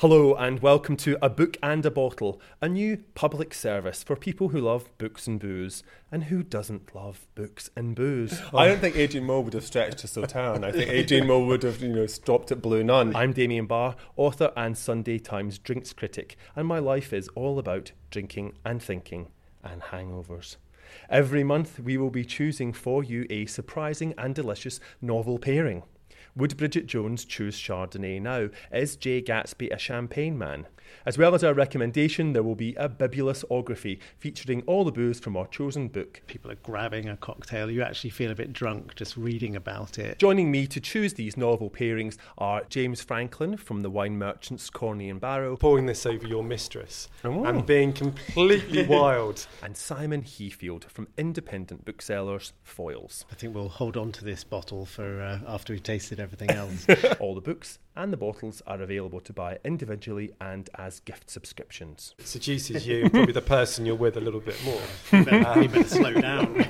Hello, and welcome to A Book and a Bottle, a new public service for people who love books and booze, and who doesn't love books and booze. I don't think Adrian Mole would have stretched to Sultan. I think Adrian Mole would have, you know, stopped at Blue Nun. I'm Damian Barr, author and Sunday Times drinks critic, and my life is all about drinking and thinking and hangovers. Every month, we will be choosing for you a surprising and delicious novel pairing. Would Bridget Jones choose Chardonnay now? Is Jay Gatsby a champagne man? As well as our recommendation, there will be a bibulous ography featuring all the booze from our chosen book. People are grabbing a cocktail. You actually feel a bit drunk just reading about it. Joining me to choose these novel pairings are James Franklin from the wine merchants Corney and Barrow, pouring this over your mistress Oh. and being completely wild. and Simon Heafield from independent booksellers Foyles. I think we'll hold on to this bottle for uh, after we've tasted everything else. all the books and the bottles are available to buy individually and as gift subscriptions. It Seduces you, probably the person you're with a little bit more. you, better, you better slow down.